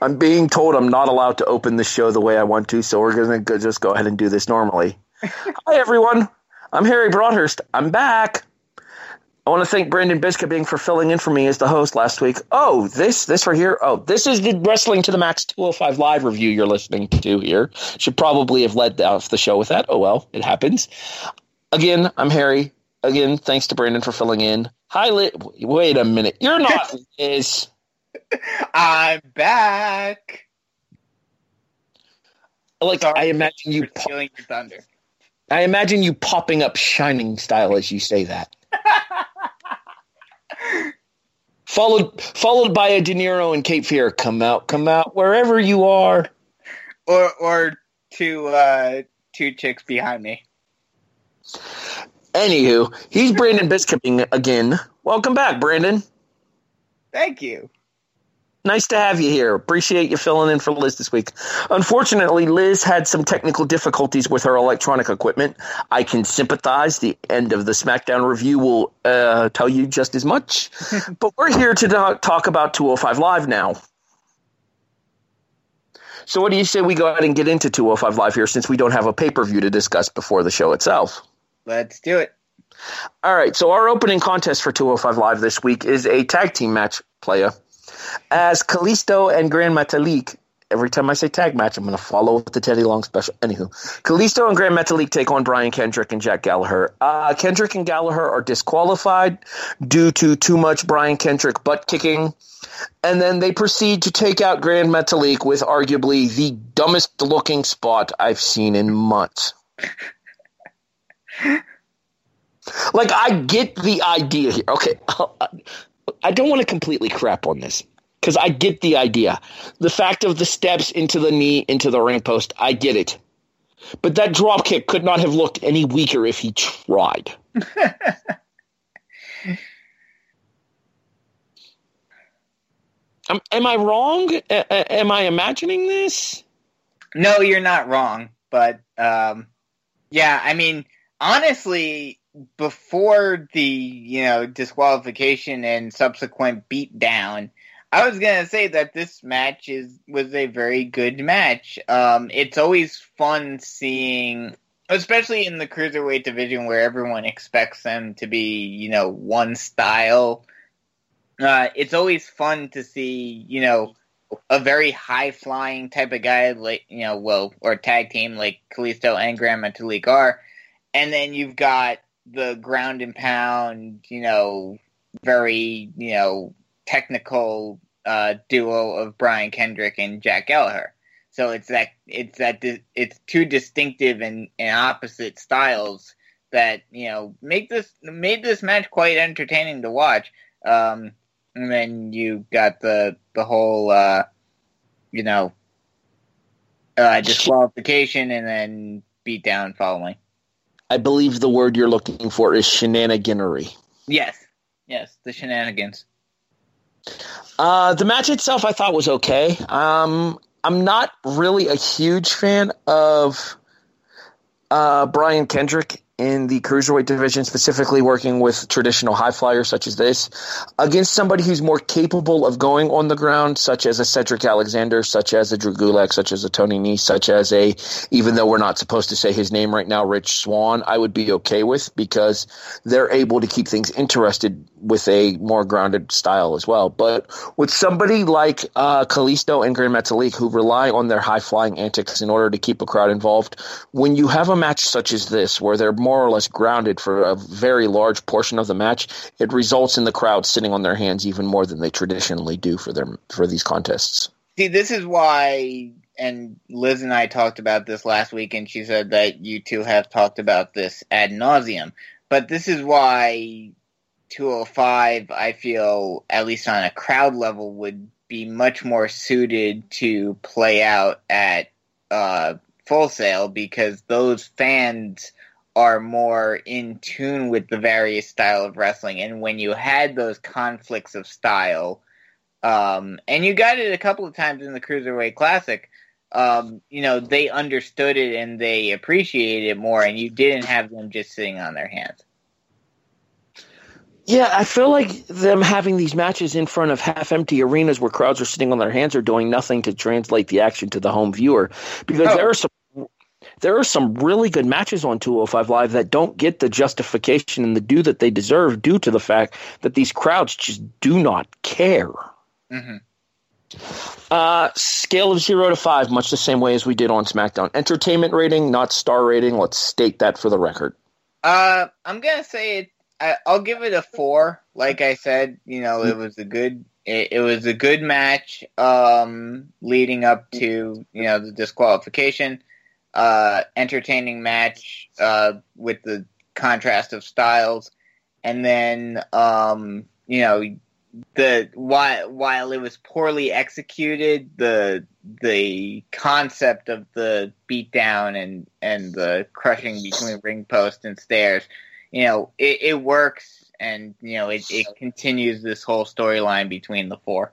I'm being told I'm not allowed to open the show the way I want to, so we're going to just go ahead and do this normally. Hi, everyone. I'm Harry Broadhurst. I'm back. I want to thank Brandon Biskuping for filling in for me as the host last week. Oh, this this right here. Oh, this is the Wrestling to the Max 205 live review you're listening to here. Should probably have led off the show with that. Oh well, it happens. Again, I'm Harry. Again, thanks to Brandon for filling in. Hi, Liz. Wait a minute. You're not Liz. I'm back. Like Sorry I imagine you. Pop, stealing your thunder. I imagine you popping up shining style as you say that. followed followed by a De Niro and Cape Fear. Come out, come out, wherever you are. Or or two uh two chicks behind me. Anywho, he's Brandon Biskuping again. Welcome back, Brandon. Thank you. Nice to have you here. Appreciate you filling in for Liz this week. Unfortunately, Liz had some technical difficulties with her electronic equipment. I can sympathize. The end of the SmackDown review will uh, tell you just as much. but we're here to talk about 205 Live now. So, what do you say we go ahead and get into 205 Live here since we don't have a pay per view to discuss before the show itself? Let's do it. All right, so our opening contest for 205 Live this week is a tag team match, playa. As Kalisto and Gran Metalik, every time I say tag match, I'm going to follow with the Teddy Long special. Anywho, Kalisto and Gran Metalik take on Brian Kendrick and Jack Gallagher. Uh, Kendrick and Gallagher are disqualified due to too much Brian Kendrick butt kicking. And then they proceed to take out Gran Metalik with arguably the dumbest looking spot I've seen in months. Like I get the idea here. Okay, I don't want to completely crap on this because I get the idea. The fact of the steps into the knee into the ring post, I get it. But that drop kick could not have looked any weaker if he tried. am, am I wrong? A- am I imagining this? No, you're not wrong, but um yeah, I mean, honestly, before the, you know, disqualification and subsequent beatdown, I was gonna say that this match is was a very good match. Um, it's always fun seeing, especially in the cruiserweight division where everyone expects them to be, you know, one style. Uh, it's always fun to see, you know, a very high flying type of guy like, you know, well, or tag team like Kalisto and Gran Metalik are, and then you've got the ground and pound, you know, very, you know, technical uh, duo of Brian Kendrick and Jack Gallagher. So it's that it's that it's two distinctive and, and opposite styles that you know make this made this match quite entertaining to watch. Um, and then you got the the whole uh, you know uh, disqualification and then beat down following. I believe the word you're looking for is shenaniganery. Yes, yes, the shenanigans. Uh, the match itself, I thought was okay. Um, I'm not really a huge fan of uh, Brian Kendrick in the cruiserweight division, specifically working with traditional high flyers such as this, against somebody who's more capable of going on the ground, such as a Cedric Alexander, such as a Drew Gulak, such as a Tony Nese, such as a, even though we're not supposed to say his name right now, Rich Swann, I would be okay with because they're able to keep things interested with a more grounded style as well. But with somebody like uh, Kalisto and Grand Metalik who rely on their high flying antics in order to keep a crowd involved, when you have a match such as this where they're more or less grounded for a very large portion of the match, it results in the crowd sitting on their hands even more than they traditionally do for their for these contests. See, this is why, and Liz and I talked about this last week, and she said that you two have talked about this ad nauseum. But this is why 205, I feel, at least on a crowd level, would be much more suited to play out at uh, Full Sail because those fans are more in tune with the various style of wrestling. And when you had those conflicts of style, um, and you got it a couple of times in the Cruiserweight Classic, um, you know, they understood it and they appreciated it more, and you didn't have them just sitting on their hands. Yeah, I feel like them having these matches in front of half empty arenas where crowds are sitting on their hands are doing nothing to translate the action to the home viewer because oh. there are some there are some really good matches on 205 Live that don't get the justification and the due that they deserve due to the fact that these crowds just do not care. Mm-hmm. Uh, scale of zero to five, much the same way as we did on SmackDown. Entertainment rating, not star rating. Let's state that for the record. Uh, I'm gonna say it. I, will give it a four. Like I said, you know, it was a good. It, it was a good match. Um, leading up to you know the disqualification. Uh, entertaining match. Uh, with the contrast of styles, and then um, you know the while while it was poorly executed, the the concept of the beatdown and and the crushing between ring post and stairs, you know, it, it works, and you know, it, it continues this whole storyline between the four.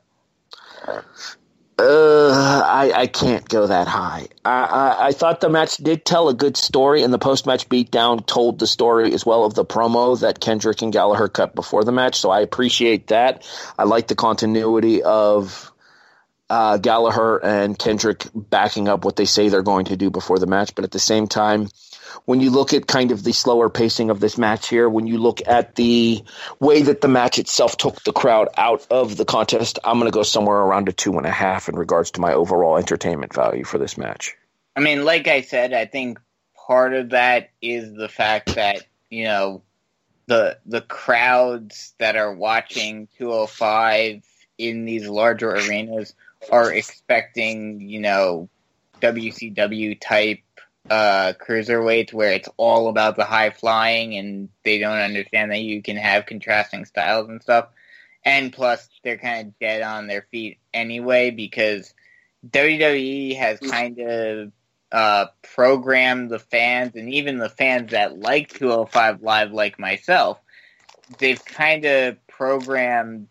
Uh, I, I can't go that high. I, I, I thought the match did tell a good story, and the post match beatdown told the story as well of the promo that Kendrick and Gallagher cut before the match. So I appreciate that. I like the continuity of uh, Gallagher and Kendrick backing up what they say they're going to do before the match, but at the same time, when you look at kind of the slower pacing of this match here, when you look at the way that the match itself took the crowd out of the contest, I'm going to go somewhere around a two and a half in regards to my overall entertainment value for this match. I mean, like I said, I think part of that is the fact that, you know, the the crowds that are watching 205 in these larger arenas are expecting, you know, WCW type uh, cruiserweights where it's all about the high flying and they don't understand that you can have contrasting styles and stuff. And plus, they're kind of dead on their feet anyway because WWE has kind of uh, programmed the fans and even the fans that like 205 Live, like myself, they've kind of programmed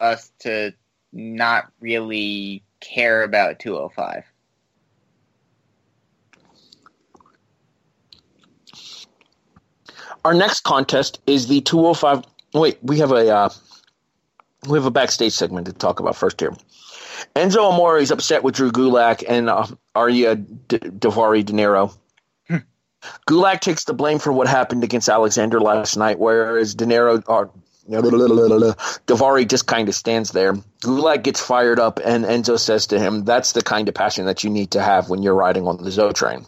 us to not really care about 205. Our next contest is the 205. Wait, we have a uh, we have a backstage segment to talk about first here. Enzo Amore is upset with Drew Gulak and uh, Ariya D- Daivari Dinero. Hmm. Gulak takes the blame for what happened against Alexander last night, whereas Dinero or uh, Daivari just kind of stands there. Gulak gets fired up, and Enzo says to him, "That's the kind of passion that you need to have when you're riding on the Zo train."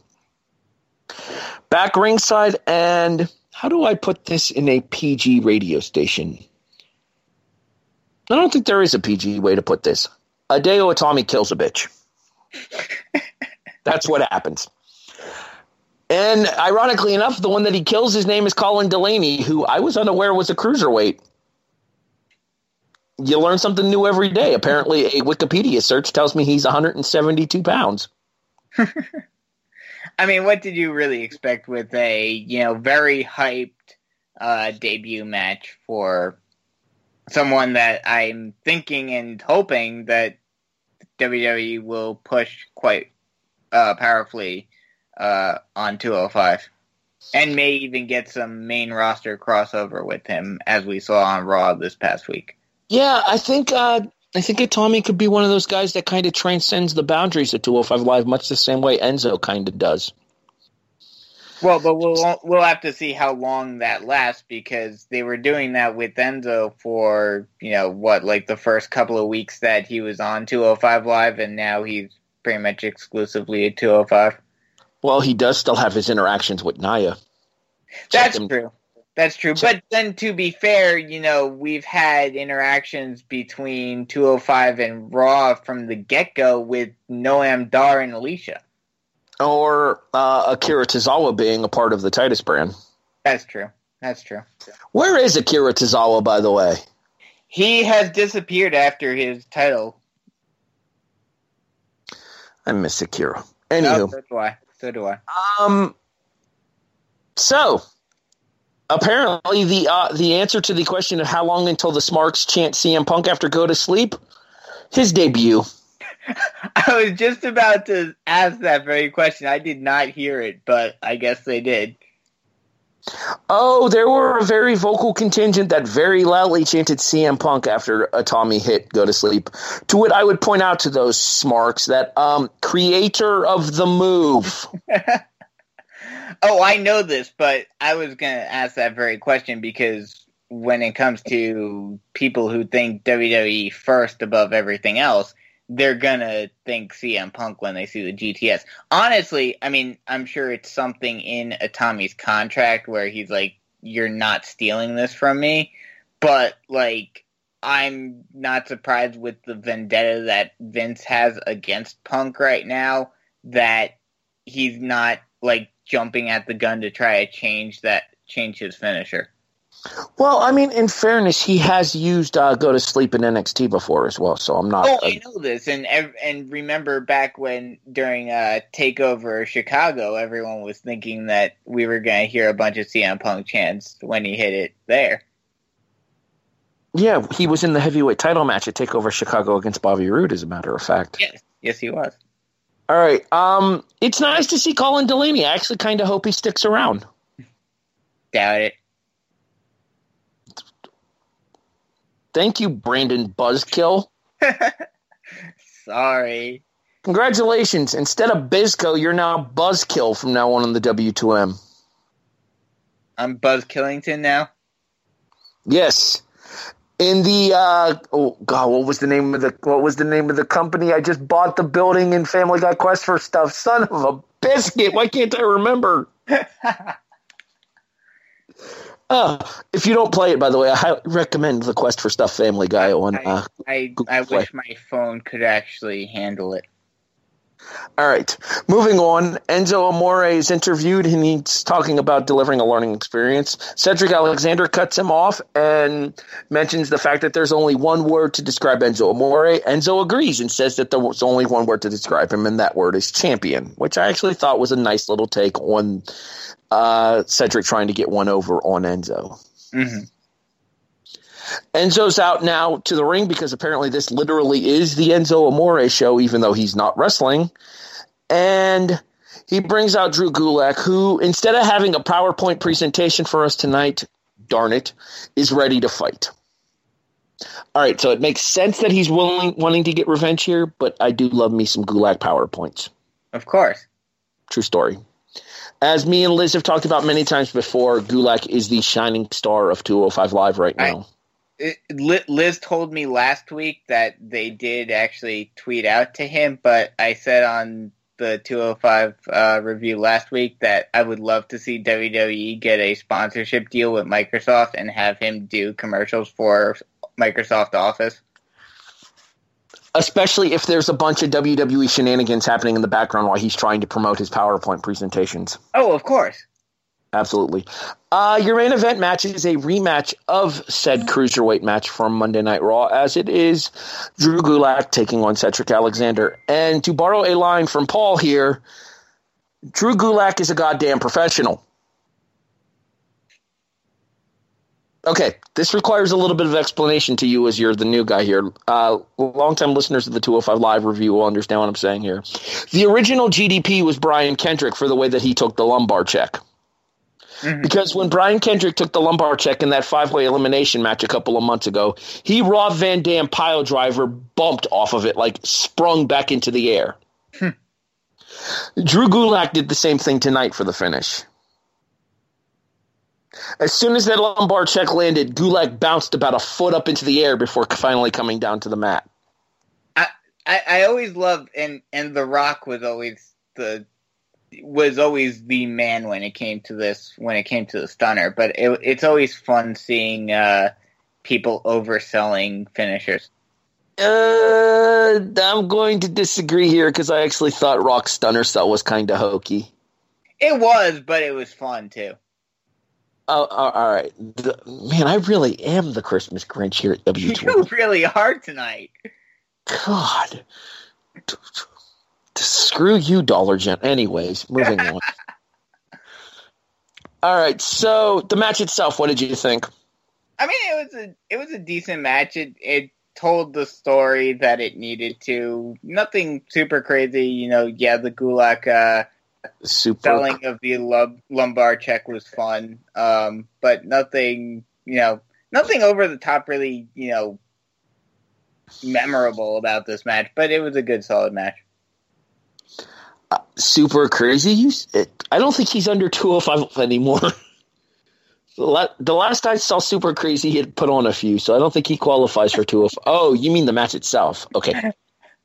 Back ringside, and how do I put this in a PG radio station? I don't think there is a PG way to put this. A Hideo Itami kills a bitch. That's what happens. And ironically enough, the one that he kills, his name is Colin Delaney, who I was unaware was a cruiserweight. You learn something new every day. Apparently, a Wikipedia search tells me he's 172 pounds. I mean, what did you really expect with a you know very hyped uh, debut match for someone that I'm thinking and hoping that WWE will push quite uh, powerfully uh, on 205, and may even get some main roster crossover with him, as we saw on Raw this past week. Yeah, I think uh, I think Itami could be one of those guys that kind of transcends the boundaries of 205 Live, much the same way Enzo kind of does. Well, but we'll we'll have to see how long that lasts because they were doing that with Enzo for you know what, like the first couple of weeks that he was on 205 Live, and now he's pretty much exclusively at 205. Well, he does still have his interactions with Nia. That's true. That's true. But then to be fair, you know, we've had interactions between 205 and Raw from the get go with Noam Dar and Alicia. Or uh, Akira Tozawa being a part of the Titus brand. That's true. That's true. Where is Akira Tozawa, by the way? He has disappeared after his title. I miss Akira. Anywho. Oh, so do I. So do I. Um. So, apparently, the uh, the answer to the question of how long until the Smarks chant CM Punk after go to sleep, his debut. I was just about to ask that very question. I did not hear it, but I guess they did. Oh, there were a very vocal contingent that very loudly chanted CM Punk after Itami hit Go to Sleep. To it, I would point out to those smarks that um, creator of the move. oh, I know this, but I was going to ask that very question because when it comes to people who think WWE first above everything else, they're gonna think CM Punk when they see the GTS. Honestly, I mean, I'm sure it's something in Tommy's contract where he's like, "You're not stealing this from me," but like, I'm not surprised with the vendetta that Vince has against Punk right now that he's not like jumping at the gun to try to change that change his finisher. Well, I mean, in fairness, he has used uh, "Go to Sleep" in NXT before as well, so I'm not. Oh, I know this, and and remember back when during uh, Takeover Chicago, everyone was thinking that we were going to hear a bunch of CM Punk chants when he hit it there. Yeah, he was in the heavyweight title match at Takeover Chicago against Bobby Roode, as a matter of fact. Yes, yes, he was. All right, um, it's nice to see Colin Delaney. I actually kind of hope he sticks around. Doubt it. Thank you, Brandon Buzzkill. Sorry. Congratulations. Instead of Bizco, you're now Buzzkill from now on in the W2M. I'm Buzz Killington now? Yes. In the uh oh god, what was the name of the what was the name of the company? I just bought the building in Family Guy Quest for stuff. Son of a biscuit. Why can't I remember? Uh, if you don't play it, by the way, I recommend the Quest for Stuff Family Guy on. Uh, I I, I wish my phone could actually handle it. All right, moving on. Enzo Amore is interviewed and he's talking about delivering a learning experience. Cedric Alexander cuts him off and mentions the fact that there's only one word to describe Enzo Amore. Enzo agrees and says that there's only one word to describe him, and that word is champion, which I actually thought was a nice little take on uh, Cedric trying to get one over on Enzo. Mm-hmm. Enzo's out now to the ring because apparently this literally is the Enzo Amore show, even though he's not wrestling. And he brings out Drew Gulak, who, instead of having a PowerPoint presentation for us tonight, darn it, is ready to fight. All right, so it makes sense that he's willing wanting to get revenge here, but I do love me some Gulak PowerPoints. Of course. True story. As me and Liz have talked about many times before, Gulak is the shining star of 205 Live right now. It, Liz told me last week that they did actually tweet out to him, but I said on the 205 uh, review last week that I would love to see WWE get a sponsorship deal with Microsoft and have him do commercials for Microsoft Office especially if there's a bunch of WWE shenanigans happening in the background while he's trying to promote his PowerPoint presentations. Oh, of course. Absolutely. Uh, your main event match is a rematch of said cruiserweight match from Monday Night Raw, as it is Drew Gulak taking on Cedric Alexander. And to borrow a line from Paul here, Drew Gulak is a goddamn professional. Okay, this requires a little bit of explanation to you as you're the new guy here. Uh, longtime listeners of the 205 Live review will understand what I'm saying here. The original GDP was Brian Kendrick for the way that he took the lumbar check. Mm-hmm. Because when Brian Kendrick took the lumbar check in that five way elimination match a couple of months ago, he Rob Van Dam pile driver bumped off of it, like sprung back into the air. Hmm. Drew Gulak did the same thing tonight for the finish. As soon as that lumbar check landed, Gulak bounced about a foot up into the air before finally coming down to the mat. I, I, I always loved and and The Rock was always the was always the man when it came to this when it came to the stunner, but it, it's always fun seeing uh, people overselling finishers. Uh, I'm going to disagree here because I actually thought Rock Stunner Cell was kind of hokey. It was, but it was fun too. Oh, all right. The, man, I really am the Christmas Grinch here at W20. You really are tonight. God. Screw you, Dollar Gen. Anyways, moving on. All right, so the match itself, what did you think? I mean, it was a it was a decent match. It it told the story that it needed to. Nothing super crazy, you know. Yeah, the Gulak uh, super selling of the lumbar check was fun, um, but nothing, you know, nothing over the top. Really, you know, memorable about this match. But it was a good, solid match. Super crazy. I don't think he's under 205 anymore. the last I saw Super Crazy, he had put on a few, so I don't think he qualifies for 205. Oh, you mean the match itself? Okay.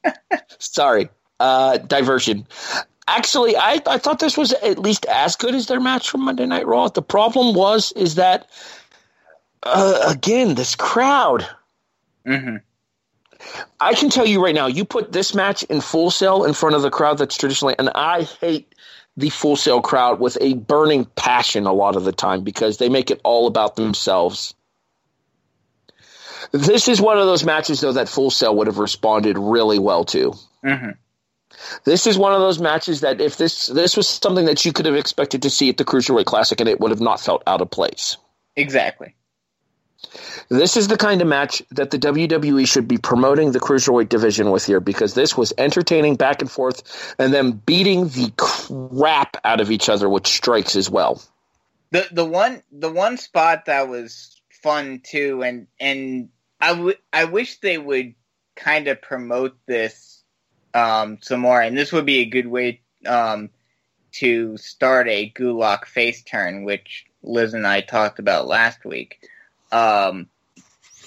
Sorry. Uh, diversion. Actually, I, I thought this was at least as good as their match from Monday Night Raw. The problem was is that uh, again, this crowd. Mm-hmm. I can tell you right now, you put this match in Full Sail in front of the crowd that's traditionally, and I hate the Full Sail crowd with a burning passion a lot of the time because they make it all about themselves. This is one of those matches, though, that Full Sail would have responded really well to. Mm-hmm. This is one of those matches that if this this was something that you could have expected to see at the Cruiserweight Classic, and it would have not felt out of place. Exactly. This is the kind of match that the WWE should be promoting the cruiserweight division with here because this was entertaining back and forth and then beating the crap out of each other with strikes as well. The the one the one spot that was fun too and and I, w- I wish they would kind of promote this um, some more and this would be a good way um, to start a Gulak face turn which Liz and I talked about last week. Um,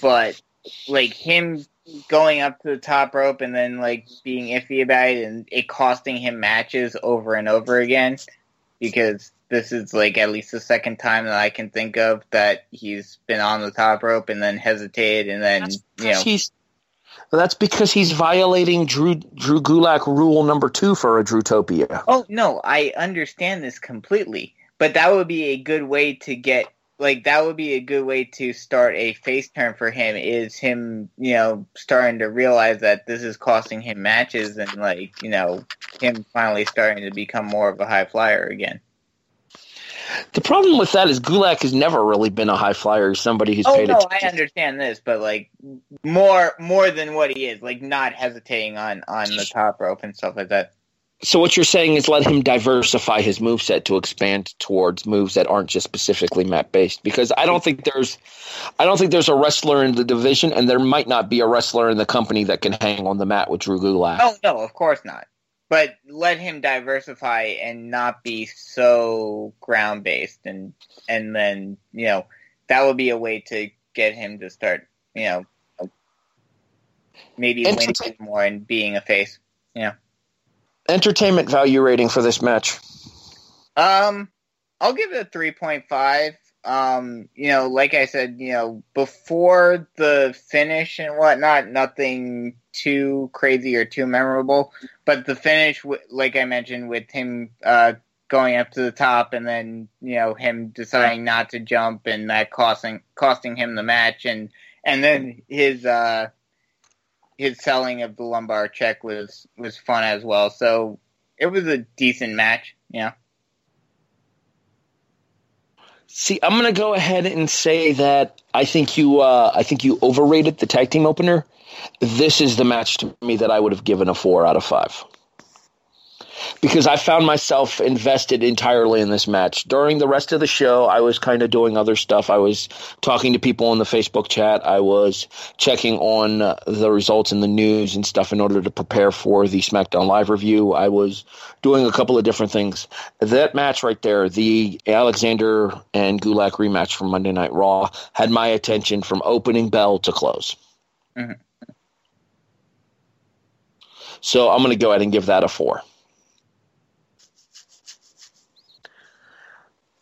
but like him going up to the top rope and then like being iffy about it and it costing him matches over and over again because this is like at least the second time that I can think of that he's been on the top rope and then hesitated and then you know he's that's because he's violating Drew Drew Gulak rule number two for a Drewtopia. Oh no, I understand this completely, but that would be a good way to get like that would be a good way to start a face turn for him is him you know starting to realize that this is costing him matches and like you know him finally starting to become more of a high flyer again the problem with that is Gulak has never really been a high flyer. Somebody who's oh, paid no, attention. I understand this, but like more more than what he is, like not hesitating on on the top rope and stuff like that. So what you're saying is let him diversify his move set to expand towards moves that aren't just specifically mat based. Because I don't think there's, I don't think there's a wrestler in the division, and there might not be a wrestler in the company that can hang on the mat with Drew Gulak. Oh no, of course not. But let him diversify and not be so ground based, and and then you know that would be a way to get him to start, you know, maybe winning more and being a face. Yeah entertainment value rating for this match? Um, I'll give it a three point five. Um, you know, like I said, you know, before the finish and whatnot, nothing too crazy or too memorable. But the finish, like I mentioned, with him uh, going up to the top and then you know him deciding not to jump and that costing costing him the match and and then his uh his selling of the lumbar check was was fun as well. So it was a decent match. Yeah. See, I'm gonna go ahead and say that I think you uh, I think you overrated the tag team opener. This is the match to me that I would have given a four out of five because I found myself invested entirely in this match. During the rest of the show, I was kind of doing other stuff. I was talking to people in the Facebook chat. I was checking on uh, the results in the news and stuff in order to prepare for the SmackDown Live review. I was doing a couple of different things. That match right there, the Alexander and Gulak rematch from Monday Night Raw, had my attention from opening bell to close. Mm-hmm. So I'm going to go ahead and give that a four.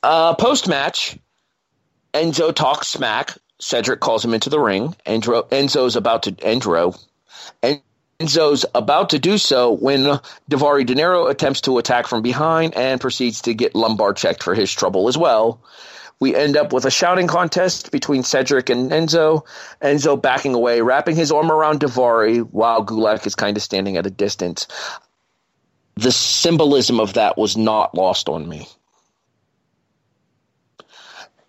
Uh, Post match, Enzo talks smack. Cedric calls him into the ring. Enzo, Enzo's about to Enzo. Enzo's about to do so when Daivari Dinero attempts to attack from behind and proceeds to get lumbar checked for his trouble as well. We end up with a shouting contest between Cedric and Enzo. Enzo backing away, wrapping his arm around Daivari while Gulak is kind of standing at a distance. The symbolism of that was not lost on me.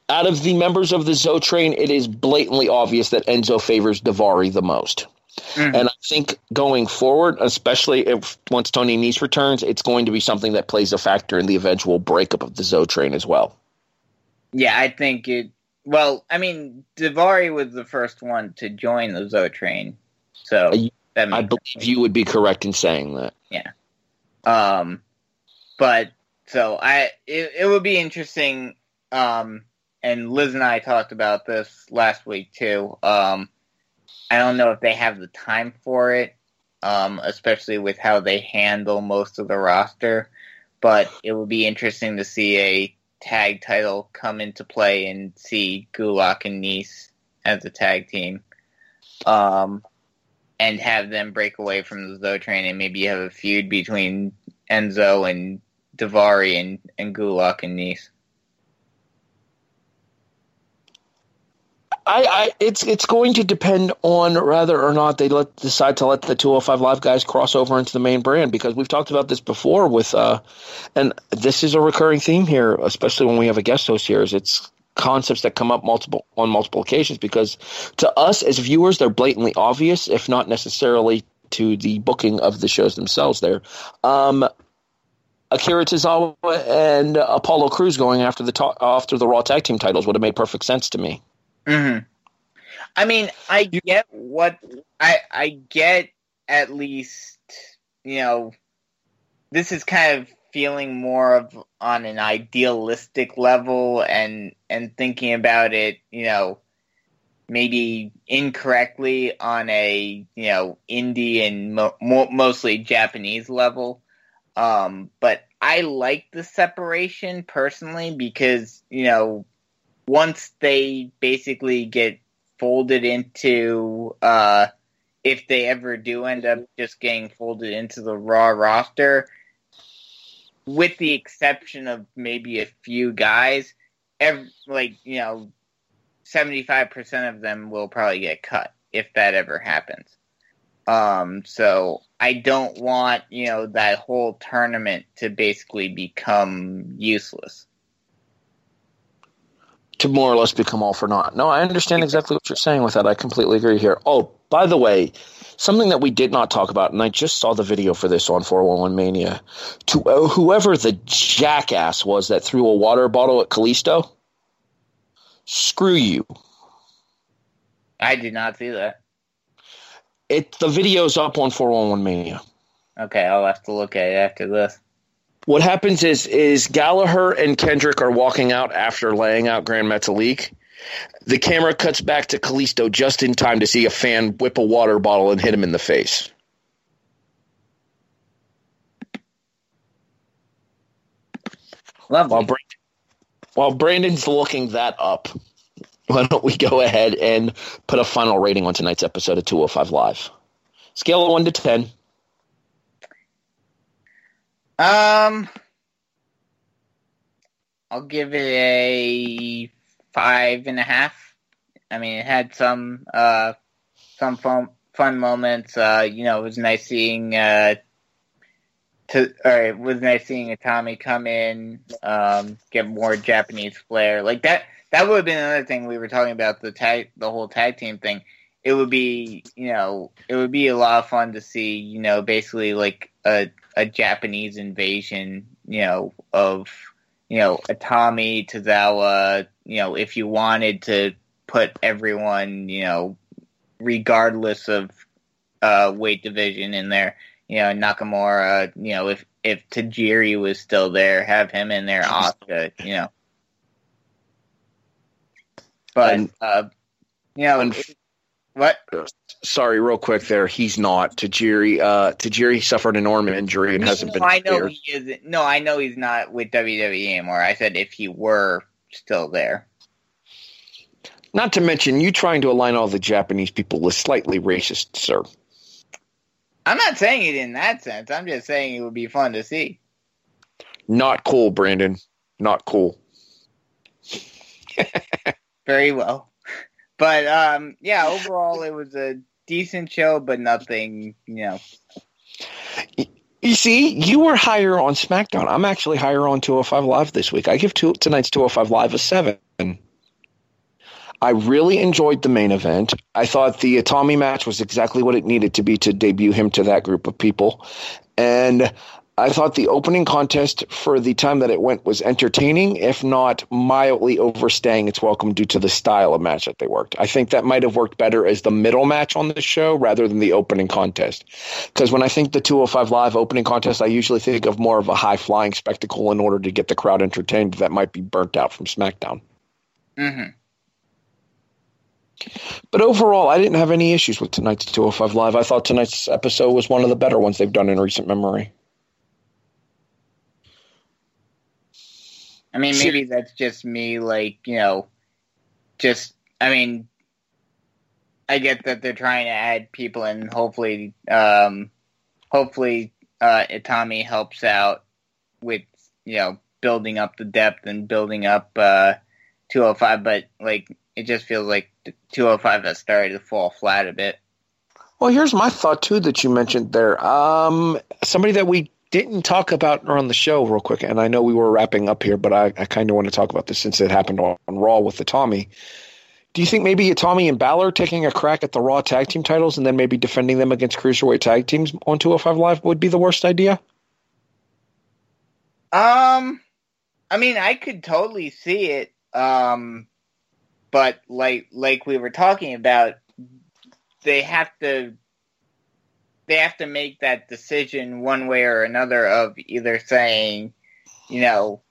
Out of the members of the Zo train, it is blatantly obvious that Enzo favors Daivari the most. Mm-hmm. And I think going forward, especially if once Tony Nese returns, it's going to be something that plays a factor in the eventual breakup of the Zo train as well. Yeah, I think it. Well, I mean, Daivari was the first one to join the Zo train, so I believe sense. you would be correct in saying that. Yeah. Um, but so I, it, it would be interesting. Um, and Liz and I talked about this last week too. Um, I don't know if they have the time for it, um, especially with how they handle most of the roster. But it would be interesting to see a tag title come into play and see Gulak and Nese as a tag team. Um, and have them break away from the Zo train and maybe have a feud between Enzo and Daivari and, and Gulak and Nese. I, I, it's it's going to depend on whether or not they let decide to let the 205 Live guys cross over into the main brand because we've talked about this before with, uh, and this is a recurring theme here, especially when we have a guest host here. Is it's concepts that come up multiple on multiple occasions because to us as viewers they're blatantly obvious, if not necessarily to the booking of the shows themselves. There, um, Akira Tozawa and Apollo Crews going after the ta- after the Raw Tag Team titles would have made perfect sense to me. Mm-hmm. I mean, I get what I I get at least you know this is kind of feeling more of on an idealistic level and and thinking about it, you know, maybe incorrectly on a you know indie and mo- mostly Japanese level. Um, but I like the separation personally because you know once they basically get folded into uh, if they ever do end up just getting folded into the raw roster with the exception of maybe a few guys every, like you know 75% of them will probably get cut if that ever happens. Um so i don't want you know that whole tournament to basically become useless to more or less become all for naught. No, I understand exactly what you're saying with that. I completely agree here. Oh, by the way, something that we did not talk about, and I just saw the video for this on 411 Mania. To uh, whoever the jackass was that threw a water bottle at Kalisto, screw you. I did not see that. It the video's up on 411 Mania. Okay, I'll have to look at it after this what happens is is Gallagher and Kendrick are walking out after laying out Gran Metalik. The camera cuts back to Kalisto just in time to see a fan whip a water bottle and hit him in the face. Lovely. While, Brandon, while Brandon's looking that up, why don't we go ahead and put a final rating on tonight's episode of 205 Live? Scale of 1 to 10. Um, I'll give it a five and a half. I mean, it had some uh some fun fun moments. Uh, you know, it was nice seeing uh to or it was nice seeing Tommy come in, um, get more Japanese flair like that. That would have been another thing we were talking about the tag, the whole tag team thing. It would be, you know, it would be a lot of fun to see, you know, basically like a a Japanese invasion, you know, of you know Itami, Tozawa, you know, if you wanted to put everyone, you know, regardless of uh, weight division in there, you know, Nakamura, you know, if if Tajiri was still there, have him in there, Asuka, you know. But uh, you know, what? Sorry, real quick there. He's not. Tajiri uh Tajiri suffered an arm injury and hasn't no, been I know he isn't. No, I know he's not with WWE anymore. I said if he were still there. Not to mention you trying to align all the Japanese people is slightly racist, sir. I'm not saying it in that sense. I'm just saying it would be fun to see. Not cool, Brandon. Not cool. Very well. But um yeah, overall it was a decent show, but nothing, you know. You see, you were higher on SmackDown. I'm actually higher on 205 Live this week. I give two, tonight's 205 Live a 7. I really enjoyed the main event. I thought the Tommy match was exactly what it needed to be to debut him to that group of people. And I thought the opening contest for the time that it went was entertaining, if not mildly overstaying its welcome due to the style of match that they worked. I think that might have worked better as the middle match on the show rather than the opening contest. Because when I think the 205 Live opening contest, I usually think of more of a high flying spectacle in order to get the crowd entertained that might be burnt out from SmackDown. hmm But overall, I didn't have any issues with tonight's 205 Live. I thought tonight's episode was one of the better ones they've done in recent memory. I mean, maybe that's just me, like, you know, just, I mean, I get that they're trying to add people and hopefully, um, hopefully, uh, Itami helps out with, you know, building up the depth and building up, uh, 205, but, like, it just feels like 205 has started to fall flat a bit. Well, here's my thought too that you mentioned there. Um, somebody that we didn't talk about on the show real quick, and I know we were wrapping up here, but I, I kind of want to talk about this since it happened on, on Raw with the Tommy. Do you think maybe Tommy and Balor taking a crack at the Raw tag team titles and then maybe defending them against cruiserweight tag teams on 205 Live would be the worst idea? Um, I mean, I could totally see it. Um, but like like we were talking about, they have to they have to make that decision one way or another of either saying, you know,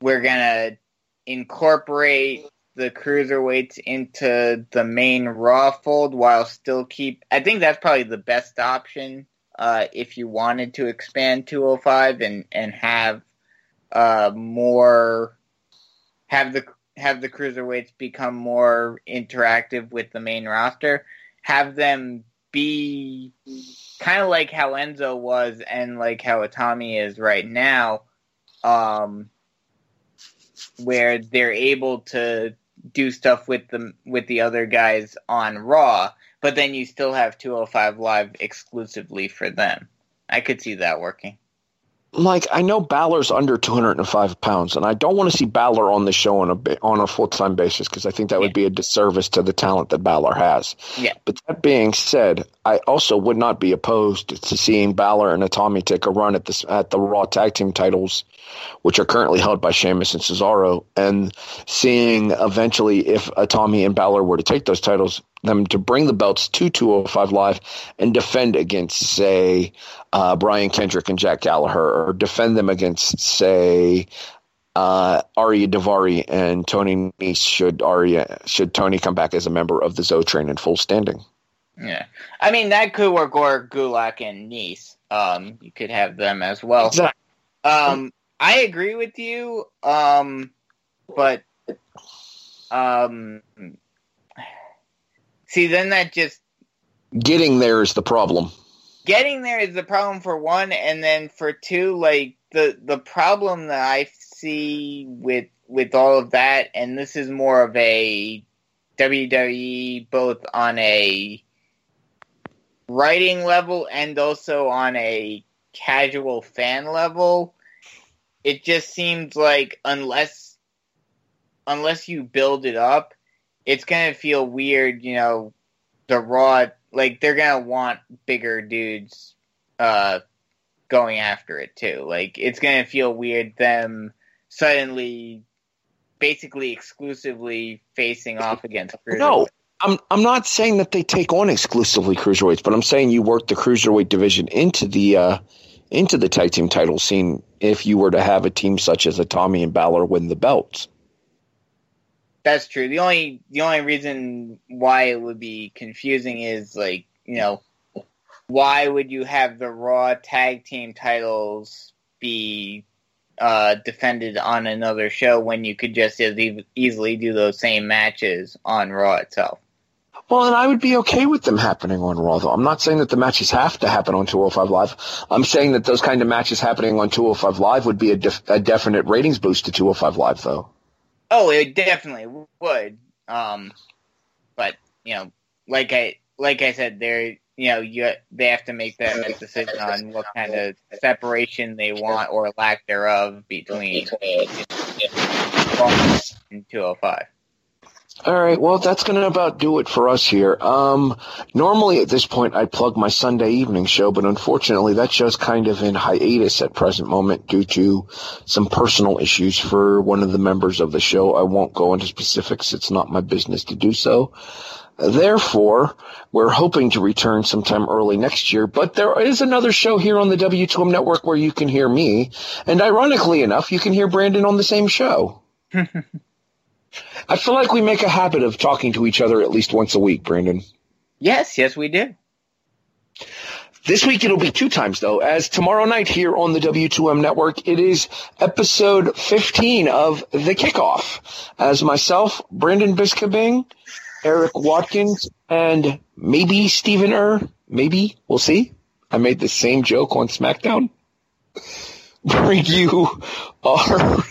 we're gonna incorporate the cruiserweights into the main Raw fold while still keep. I think that's probably the best option uh, if you wanted to expand 205 and and have uh, more have the have the cruiserweights become more interactive with the main roster. Have them be kind of like how Enzo was and like how Itami is right now, um, where they're able to do stuff with the with the other guys on Raw, but then you still have 205 Live exclusively for them. I could see that working. Like I know Balor's under 205 pounds, and I don't want to see Balor on the show on a on a full time basis because I think that would be a disservice to the talent that Balor has. Yeah. But that being said, I also would not be opposed to seeing Balor and Itami take a run at this at the Raw Tag Team titles, which are currently held by Sheamus and Cesaro, and seeing eventually if Itami and Balor were to take those titles, them to bring the belts to 205 Live and defend against, say, uh, Brian Kendrick and Jack Gallagher, or defend them against, say, uh, Ariya Daivari and Tony Nese should Ariya should Tony come back as a member of the Zo Train in full standing. Yeah, I mean that could work. Or Gulak and Nese, um, you could have them as well. Exactly. Um, I agree with you. Um, but um, see, then that just Getting there is the problem. getting there is the problem for one, and then for two, like the the problem that I see with with all of that, and this is more of a WWE both on a writing level and also on a casual fan level. It just seems like unless unless you build it up, it's gonna feel weird, you know, the raw like they're gonna want bigger dudes uh going after it too. Like it's gonna feel weird them suddenly basically exclusively facing off against cruiserweights. No, I'm I'm not saying that they take on exclusively cruiserweights, but I'm saying you work the cruiserweight division into the uh, into the tag team title scene if you were to have a team such as a Tommy and Balor win the belts. That's true. The only the only reason why it would be confusing is like you know, why would you have the Raw tag team titles be uh, defended on another show when you could just as e- easily do those same matches on Raw itself? Well, and I would be okay with them happening on Raw, though. I'm not saying that the matches have to happen on 205 Live. I'm saying that those kind of matches happening on 205 Live would be a, def- a definite ratings boost to 205 Live, though. Oh, it definitely would. Um, but you know, like I like I said, there you know you they have to make that decision on what kind of separation they want or lack thereof between and 205. All right, well, that's going to about do it for us here. Um, normally at this point, I'd plug my Sunday evening show, but unfortunately, that show's kind of in hiatus at present moment due to some personal issues for one of the members of the show. I won't go into specifics. It's not my business to do so. Therefore, we're hoping to return sometime early next year, but there is another show here on the W2M network where you can hear me. And ironically enough, you can hear Brandon on the same show. I feel like we make a habit of talking to each other at least once a week, Brandon. Yes, yes, we do. This week it'll be two times though, as tomorrow night here on the W2M network, it is episode 15 of The Kickoff. As myself, Brandon Biskabing, Eric Watkins, and maybe Stephen Err, maybe, we'll see. I made the same joke on SmackDown. Bring you our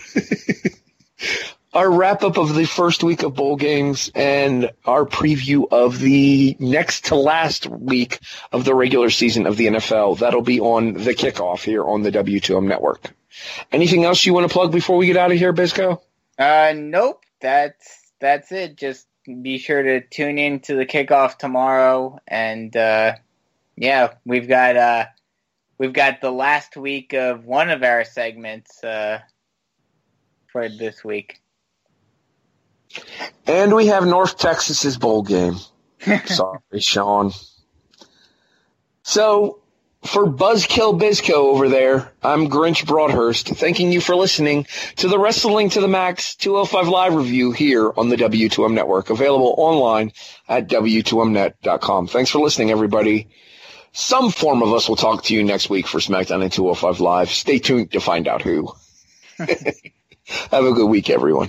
our wrap up of the first week of bowl games and our preview of the next to last week of the regular season of the NFL. That'll be on the kickoff here on the W2M network. Anything else you want to plug before we get out of here, Bisco? Uh, nope. That's that's it. Just be sure to tune in to the kickoff tomorrow, and uh, yeah, we've got uh, we've got the last week of one of our segments uh, for this week. And we have North Texas's bowl game. Sorry, Sean. So, for Buzzkill Bizco over there, I'm Grinch Broadhurst, thanking you for listening to the Wrestling to the Max 205 Live review here on the W2M Network, available online at W2Mnet.com. Thanks for listening, everybody. Some form of us will talk to you next week for SmackDown and 205 Live. Stay tuned to find out who. Have a good week, everyone.